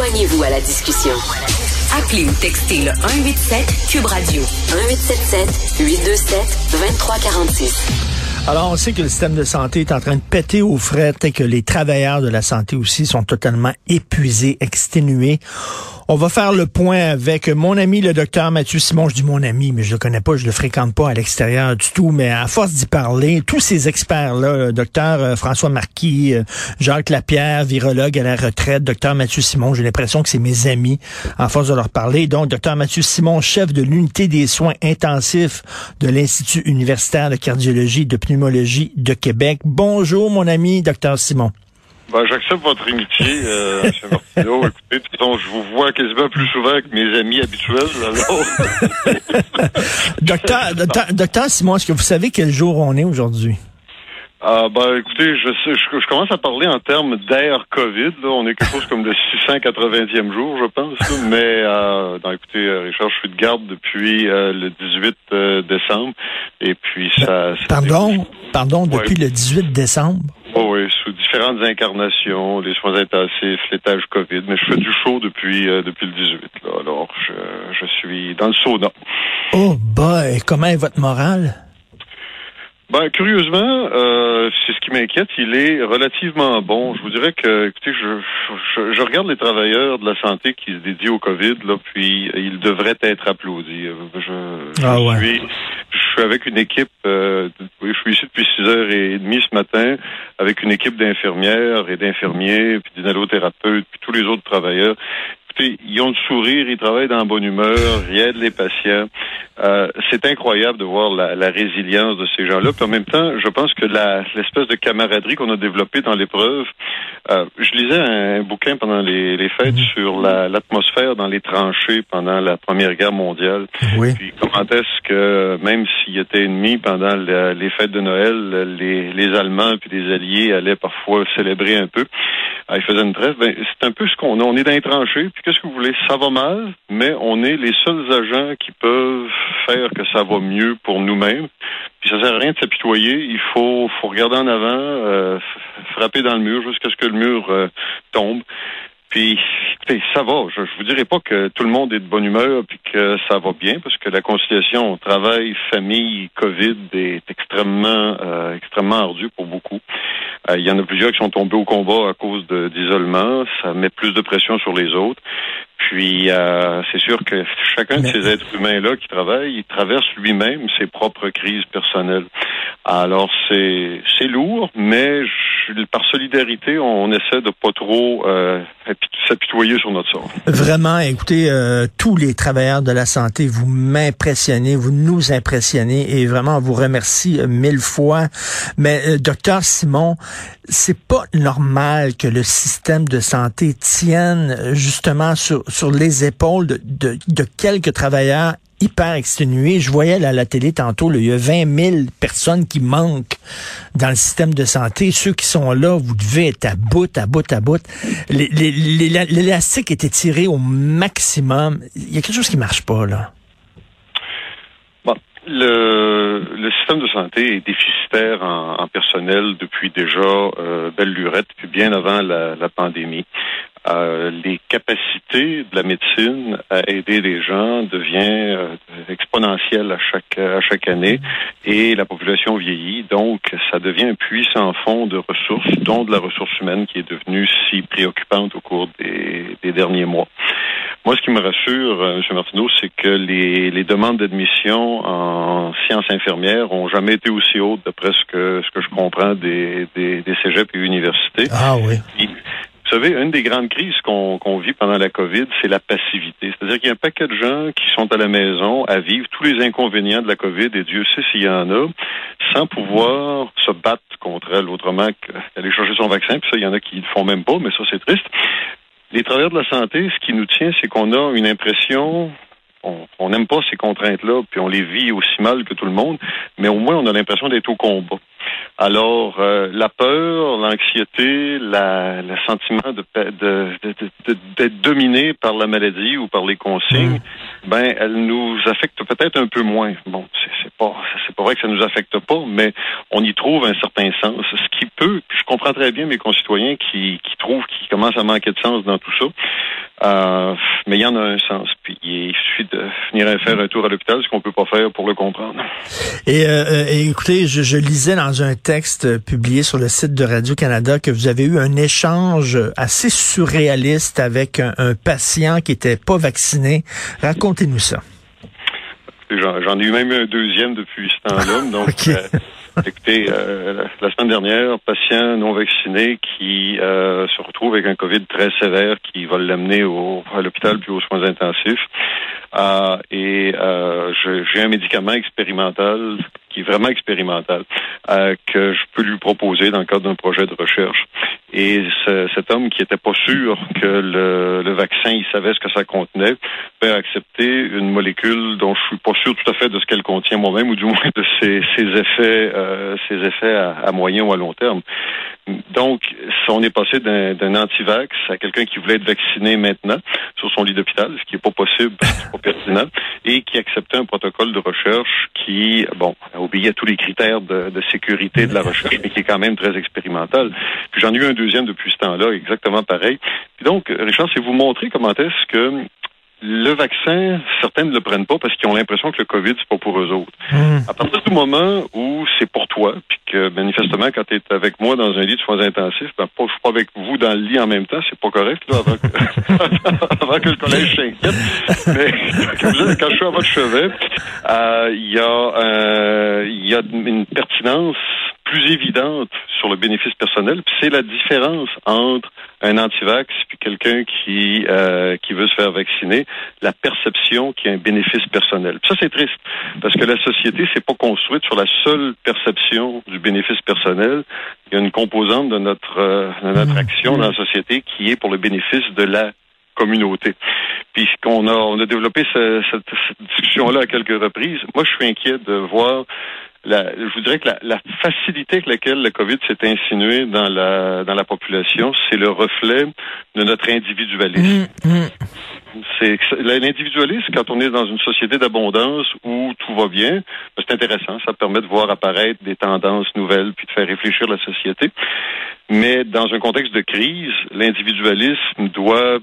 Joignez-vous à la discussion. Appelez ou textez le 187 Cube Radio 1877 827 2346. Alors, on sait que le système de santé est en train de péter aux frais et que les travailleurs de la santé aussi sont totalement épuisés, exténués. On va faire le point avec mon ami, le docteur Mathieu Simon. Je dis mon ami, mais je le connais pas, je le fréquente pas à l'extérieur du tout. Mais à force d'y parler, tous ces experts-là, le docteur euh, François Marquis, euh, Jacques Lapierre, virologue à la retraite, docteur Mathieu Simon, j'ai l'impression que c'est mes amis en force de leur parler. Donc, docteur Mathieu Simon, chef de l'unité des soins intensifs de l'Institut universitaire de cardiologie et de pneumologie de Québec. Bonjour, mon ami, docteur Simon. Ben, j'accepte votre amitié, euh, M. Martineau. Écoutez, de toute façon, je vous vois quasiment plus souvent que mes amis habituels. Alors... docteur, docteur, docteur Simon, est-ce que vous savez quel jour on est aujourd'hui? Ah ben écoutez, je, sais, je, commence à parler en termes d'ère COVID. Là. On est quelque chose comme le 680e jour, je pense. Mais euh, non, écoutez, euh, Richard, je suis de garde depuis euh, le 18 euh, décembre. Et puis ça. Pardon, pardon, depuis le 18 décembre? Oh oui, différentes incarnations, les soins intensifs, l'étage COVID, mais je fais du chaud depuis depuis le 18. Là. Alors je, je suis dans le sauna. Oh boy, comment est votre morale? Ben, curieusement, euh, c'est ce qui m'inquiète. Il est relativement bon. Je vous dirais que, écoutez, je, je, je, regarde les travailleurs de la santé qui se dédient au COVID, là, puis ils devraient être applaudis. Je, je ah ouais. suis, je suis avec une équipe. Euh, je suis ici depuis six heures et demie ce matin, avec une équipe d'infirmières et d'infirmiers, puis d'inhalothérapeutes, puis tous les autres travailleurs ils ont le sourire, ils travaillent dans la bonne humeur, ils aident les patients. Euh, c'est incroyable de voir la, la résilience de ces gens-là. Puis en même temps, je pense que l'espèce de camaraderie qu'on a développée dans l'épreuve, euh, je lisais un, bouquin pendant les, les fêtes mhm. sur l'atmosphère dans les tranchées pendant la Première Guerre mondiale. Oui. Puis comment est-ce que même s'ils étaient ennemis pendant les fêtes de Noël, les, les Allemands puis les Alliés allaient parfois célébrer un peu. Ah, ils faisaient une trêve. Ben, c'est un peu ce qu'on a. On est dans les tranchées. Puis qu'est-ce que vous voulez? Ça va mal, mais on est les seuls agents qui peuvent faire que ça va mieux pour nous-mêmes. Puis ça sert à rien de s'apitoyer. Il faut, faut regarder en avant, euh, frapper dans le mur jusqu'à ce que le mur euh, tombe. Puis, ça va. Je, je vous dirais pas que tout le monde est de bonne humeur puis que ça va bien, parce que la conciliation travail, famille, COVID est extrêmement, euh, extrêmement ardue pour beaucoup. Euh, il y en a plusieurs qui sont tombés au combat à cause d'isolement. Ça met plus de pression sur les autres. Puis, euh, c'est sûr que chacun de ces êtres humains-là qui travaillent, il traverse lui-même ses propres crises personnelles. Alors, c'est c'est lourd, mais par solidarité, on essaie de pas trop euh, s'apitoyer sur notre sort. Vraiment, écoutez, euh, tous les travailleurs de la santé, vous m'impressionnez, vous nous impressionnez et vraiment, on vous remercie mille fois. Mais, docteur Simon, c'est pas normal que le système de santé tienne justement sur sur les épaules de, de, quelques travailleurs hyper exténués. Je voyais à la télé tantôt, il y a 20 000 personnes qui manquent dans le système de santé. Ceux qui sont là, vous devez être à bout, à bout, à bout. L'élastique était tiré au maximum. Il y a quelque chose qui marche pas, là. Bon, le, le système de santé est déficitaire en, personnel depuis déjà euh, belle lurette, puis bien avant la pandémie. Euh, les capacités de la médecine à aider les gens devient euh, exponentielle à chaque à chaque année et la population vieillit donc ça devient un puissant fond de ressources dont de la ressource humaine qui est devenue si préoccupante au cours des, des derniers mois. Moi, ce qui me rassure, euh, M. Martineau, c'est que les, les demandes d'admission en sciences infirmières ont jamais été aussi hautes, d'après ce que ce que je comprends des, des, des cégeps et universités. Ah oui. Vous savez, une des grandes crises qu'on vit pendant la COVID, c'est la passivité. C'est-à-dire qu'il y a un paquet de gens qui sont à la maison à vivre tous les inconvénients de la COVID, et Dieu sait s'il y en a, sans pouvoir se battre contre elle autrement qu'aller chercher son vaccin. Puis ça, il y en a qui ne le font même pas, mais ça, c'est triste. Les travailleurs de la santé, ce qui nous tient, c'est qu'on a une impression on n'aime pas ces contraintes-là, puis on les vit aussi mal que tout le monde, mais au moins on a l'impression d'être au combat. Alors, euh, la peur, l'anxiété, la, le sentiment de d'être dominé par la maladie ou par les consignes, ben, elle nous affecte peut-être un peu moins. Bon, c'est pas c'est pas vrai que ça nous affecte pas, mais on y trouve un certain sens. Ce qui peut, je comprends très bien mes concitoyens qui, qui trouvent qu'ils commencent à manquer de sens dans tout ça. Euh, mais il y en a un sens. Puis il suffit de venir faire un tour à l'hôpital, ce qu'on peut pas faire pour le comprendre. Et, euh, écoutez, je, je, lisais dans un texte publié sur le site de Radio Canada que vous avez eu un échange assez surréaliste avec un, un patient qui était pas vacciné. Racontez-nous ça. J'en ai eu même un deuxième depuis ce temps-là. Donc, euh, écoutez, euh, la, semaine dernière, patient non vacciné qui euh, se retrouve avec un COVID très sévère qui va l'amener au, à l'hôpital puis aux soins intensifs. et j'ai un médicament expérimental qui est vraiment expérimental, que je peux lui proposer dans le cadre d'un projet de recherche. Et cet homme qui était pas sûr que le, vaccin, il savait ce que ça contenait, peut accepter une molécule dont je suis pas sûr tout à fait de ce qu'elle contient moi-même, ou du moins de ses, effets, euh, ses effets à, à, moyen ou à long terme. Donc, on est passé d'un anti-vax à quelqu'un qui voulait être vacciné maintenant sur son lit d'hôpital, ce qui n'est pas possible, pas pertinent, et qui acceptait un protocole de recherche qui, bon, obéit à tous les critères de, de sécurité de la recherche, mais qui est quand même très expérimental. Puis j'en ai eu un deuxième depuis ce temps-là, exactement pareil. Puis donc, Richard, c'est vous montrer comment est-ce que le vaccin, certains ne le prennent pas parce qu'ils ont l'impression que le COVID, c'est pas pour eux autres. Hmm. À partir du moment où c'est pour toi, puis que manifestement, quand tu es avec moi dans un lit de soins intensifs, ben, pas, je suis pas avec vous dans le lit en même temps, c'est pas correct, là, avant, que, avant que le collège s'inquiète. Mais quand, je suis à votre chevet, euh, il y, a, euh, y a une pertinence plus évidente sur le bénéfice personnel, puis c'est la différence entre un antivax puis quelqu'un qui euh, qui veut se faire vacciner, la perception qui a un bénéfice personnel. ça c'est triste parce que la société s'est pas construite sur la seule perception du bénéfice personnel. Il y a une composante de notre euh, de notre mmh. action dans la société qui est pour le bénéfice de la communauté. Puis qu'on a on a développé cette, cette discussion là à quelques reprises. Moi je suis inquiet de voir la, je vous dirais que la, la, facilité avec laquelle le COVID s'est insinué dans la dans la population, c'est le reflet de notre individualisme. Mmh, mmh. C'est l'individualisme quand on est dans une société d'abondance où tout va bien, ben, c'est intéressant, ça permet de voir apparaître des tendances nouvelles puis de faire réfléchir la société. Mais dans un contexte de crise, l'individualisme doit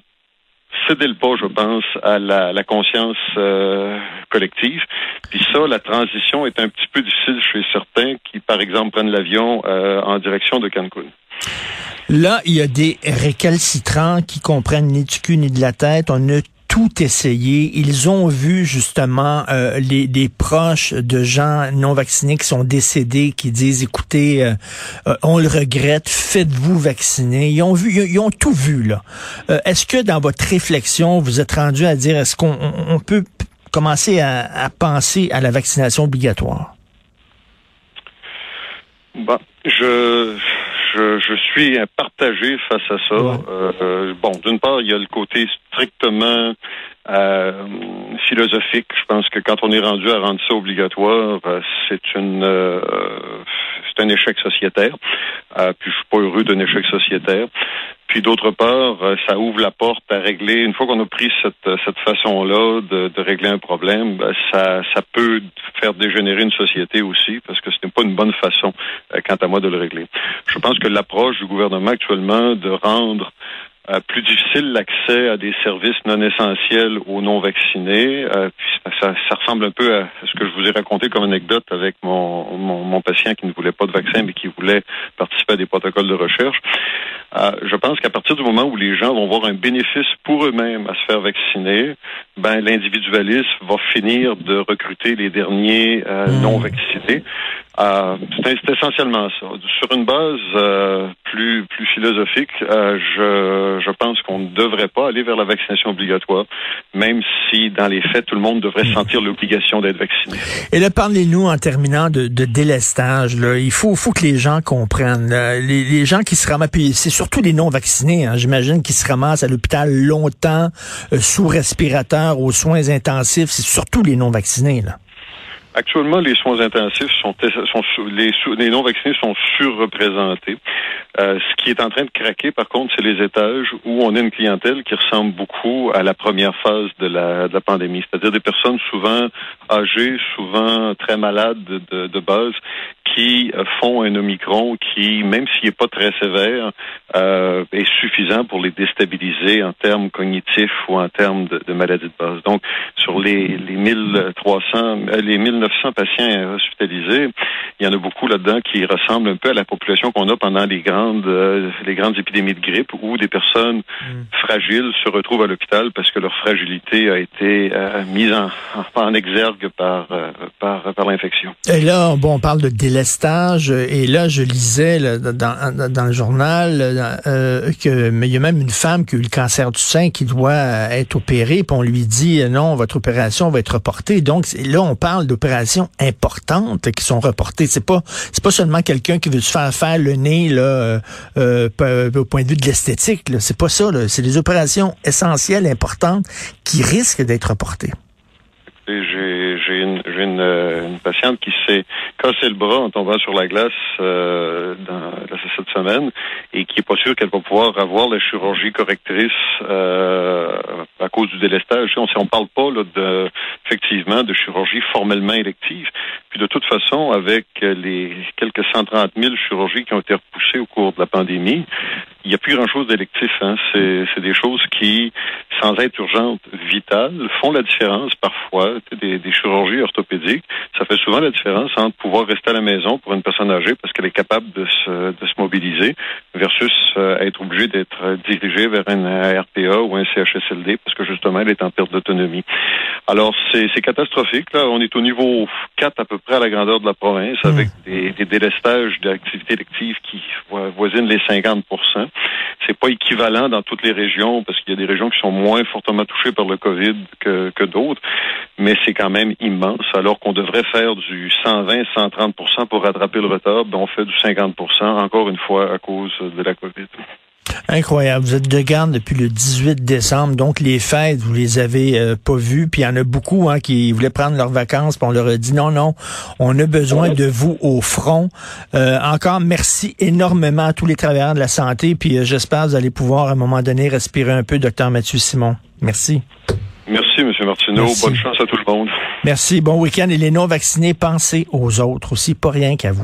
céder le pas, je pense, à la, la conscience euh, collective. Puis ça, la transition est un petit peu difficile chez certains qui, par exemple, prennent l'avion euh, en direction de Cancun. Là, il y a des récalcitrants qui comprennent ni du cul ni de la tête. On a tout essayé. Ils ont vu justement euh, les, des proches de gens non vaccinés qui sont décédés, qui disent écoutez, euh, euh, on le regrette, faites-vous vacciner. Ils ont vu, ils, ont tout vu là. est-ce que dans votre réflexion, vous êtes rendu à dire est-ce qu'on on peut commencer à, à penser à la vaccination obligatoire? Bah, je je, je suis partagé face à ça. Euh, euh, bon, d'une part, il y a le côté strictement euh, philosophique. Je pense que quand on est rendu à rendre ça obligatoire, c'est une c'est un échec sociétaire. puis je suis pas heureux d'un échec sociétaire. Puis d'autre part, euh, ça ouvre la porte à régler. Une fois qu'on a pris cette, euh, cette façon-là de, de, régler un problème, ben, ça, ça peut faire dégénérer une société aussi, parce que ce n'est pas une bonne façon, euh, quant à moi, de le régler. Je pense que l'approche du gouvernement actuellement de rendre plus difficile l'accès à des services non essentiels aux non vaccinés. Euh, ça, ça, ressemble un peu à ce que je vous ai raconté comme anecdote avec mon, mon, mon, patient qui ne voulait pas de vaccin mais qui voulait participer à des protocoles de recherche. Euh, je pense qu'à partir du moment où les gens vont voir un bénéfice pour eux-mêmes à se faire vacciner, ben l'individualisme va finir de recruter les derniers hmm. non vaccinés. c'est essentiellement ça. Sur une base plus plus philosophique, je je pense qu'on ne devrait pas aller vers la vaccination obligatoire, même si dans les faits, tout le monde devrait sentir l'obligation d'être vacciné. Et là, parlez-nous en terminant de, délestage. Là. Il faut, faut que les gens comprennent. Les, gens qui se ramassent, surtout les non-vaccinés, hein, j'imagine, qui se ramassent à l'hôpital longtemps, euh, sous respirateur, aux soins intensifs, c'est surtout les non-vaccinés. Là. Actuellement, les soins intensifs sont, sont les, les non vaccinés sont surreprésentés. Euh, ce qui est en train de craquer, par contre, c'est les étages où on a une clientèle qui ressemble beaucoup à la première phase de la, de la pandémie, c'est-à-dire des personnes souvent âgées, souvent très malades de, de base, qui euh, font un Omicron qui, même s'il n'est pas très sévère, euh, est suffisant pour les déstabiliser en termes cognitifs ou en termes de, de maladie de base. Donc, sur les, les 1300, euh, les 1900 patients hospitalisés, il y en a beaucoup là-dedans qui ressemblent un peu à la population qu'on a pendant les grandes, euh, les grandes épidémies de grippe où des personnes mm. fragiles se retrouvent à l'hôpital parce que leur fragilité a été mise en, en exergue par, par, par l'infection. Et là, bon, on parle de délai stage. Et là, je lisais dans, dans, le journal euh, que mais il y a même une femme qui a eu le cancer du sein qui doit euh, être opérée. Puis on lui dit euh, non, votre opération va être reportée. Donc là, on parle d'opérations importantes qui sont reportées. C'est pas c'est pas seulement quelqu'un qui veut se faire faire le nez là au point de vue de l'esthétique. C'est pas ça. C'est des opérations essentielles, importantes, qui risquent d'être reportées. J'ai une, une, une, patiente qui s'est cassé le bras en tombant sur la glace euh, dans, cette semaine et qui est pas sûre qu'elle va pouvoir avoir la chirurgie correctrice euh, à cause du délestage. On ne parle pas là, de, effectivement de chirurgie formellement élective. Puis de toute façon, avec les quelques 130 000 chirurgies qui ont été repoussées au cours de la pandémie, il n'y a plus grand-chose d'électif. Hein. C'est des choses qui, sans être urgentes, vitales, font la différence parfois. Des, des chirurgies orthopédiques, ça fait souvent la différence entre pouvoir rester à la maison pour une personne âgée parce qu'elle est capable de se, de se mobiliser versus euh, être obligée d'être dirigée vers un RPA ou un CHSLD parce que justement, elle est en perte d'autonomie. Alors, c'est catastrophique. Là, on est au niveau 4 à peu près à la grandeur de la province avec hmm. des, des délestages d'activités électives qui voisinent les 50 c'est pas équivalent dans toutes les régions parce qu'il y a des régions qui sont moins fortement touchées par le COVID que, d'autres, mais c'est quand même immense. Alors qu'on devrait faire du 120, 130% pour rattraper le retard, ben on fait du 50% encore une fois à cause de la COVID. Incroyable. Vous êtes de garde depuis le 18 décembre, donc les fêtes, vous les avez euh, pas vues. Puis il y en a beaucoup hein, qui voulaient prendre leurs vacances, puis on leur a dit non, non, on a besoin de vous au front. Euh, encore merci énormément à tous les travailleurs de la santé. Puis euh, j'espère que vous allez pouvoir à un moment donné respirer un peu, docteur Mathieu Simon. Merci. Merci, M. Martineau. Bonne chance à tout le monde. Merci. Bon week-end. Et les non-vaccinés, pensez aux autres aussi, pas rien qu'à vous.